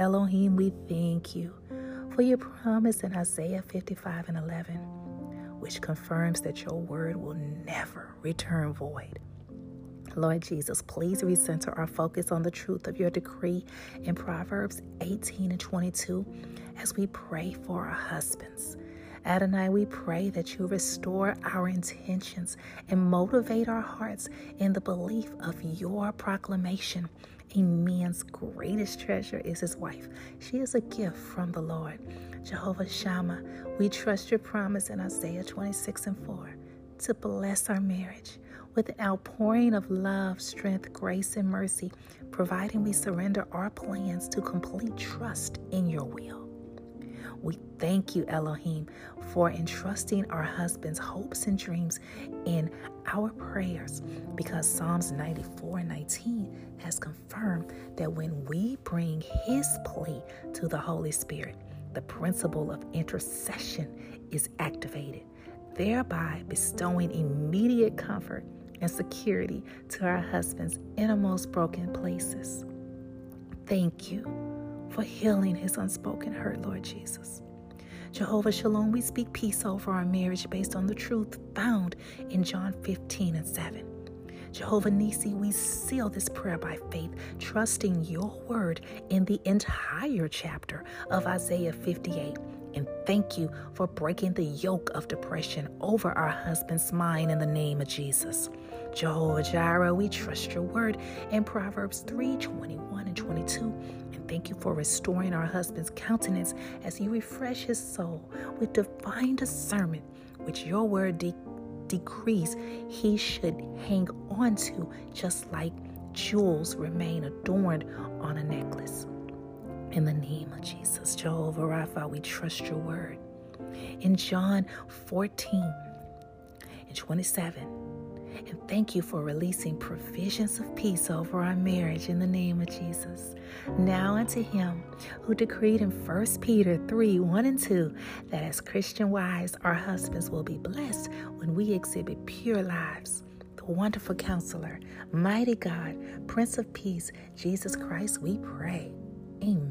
Elohim, we thank you for your promise in Isaiah 55 and 11, which confirms that your word will never return void. Lord Jesus, please recenter our focus on the truth of your decree in Proverbs 18 and 22 as we pray for our husbands. Adonai, we pray that you restore our intentions and motivate our hearts in the belief of your proclamation. A man's greatest treasure is his wife. She is a gift from the Lord. Jehovah Shammah, we trust your promise in Isaiah 26 and 4 to bless our marriage with an outpouring of love, strength, grace, and mercy, providing we surrender our plans to complete trust in your will. We thank you, Elohim, for entrusting our husbands' hopes and dreams in our prayers because Psalms 94 and 19 has confirmed that when we bring his plea to the Holy Spirit, the principle of intercession is activated, thereby bestowing immediate comfort and security to our husbands' innermost broken places. Thank you for healing his unspoken hurt, Lord Jesus. Jehovah Shalom, we speak peace over our marriage based on the truth found in John 15 and 7. Jehovah Nisi, we seal this prayer by faith, trusting your word in the entire chapter of Isaiah 58. And thank you for breaking the yoke of depression over our husband's mind in the name of Jesus. Jehovah Jireh, we trust your word in Proverbs 3 21 and 22. Thank you for restoring our husband's countenance as you refresh his soul with divine discernment, which your word de- decrees he should hang on to, just like jewels remain adorned on a necklace. In the name of Jesus, Jehovah Rapha, we trust your word. In John 14 and 27, and thank you for releasing provisions of peace over our marriage in the name of Jesus. Now unto him who decreed in 1 Peter 3 1 and 2 that as Christian wives, our husbands will be blessed when we exhibit pure lives. The wonderful counselor, mighty God, Prince of Peace, Jesus Christ, we pray. Amen.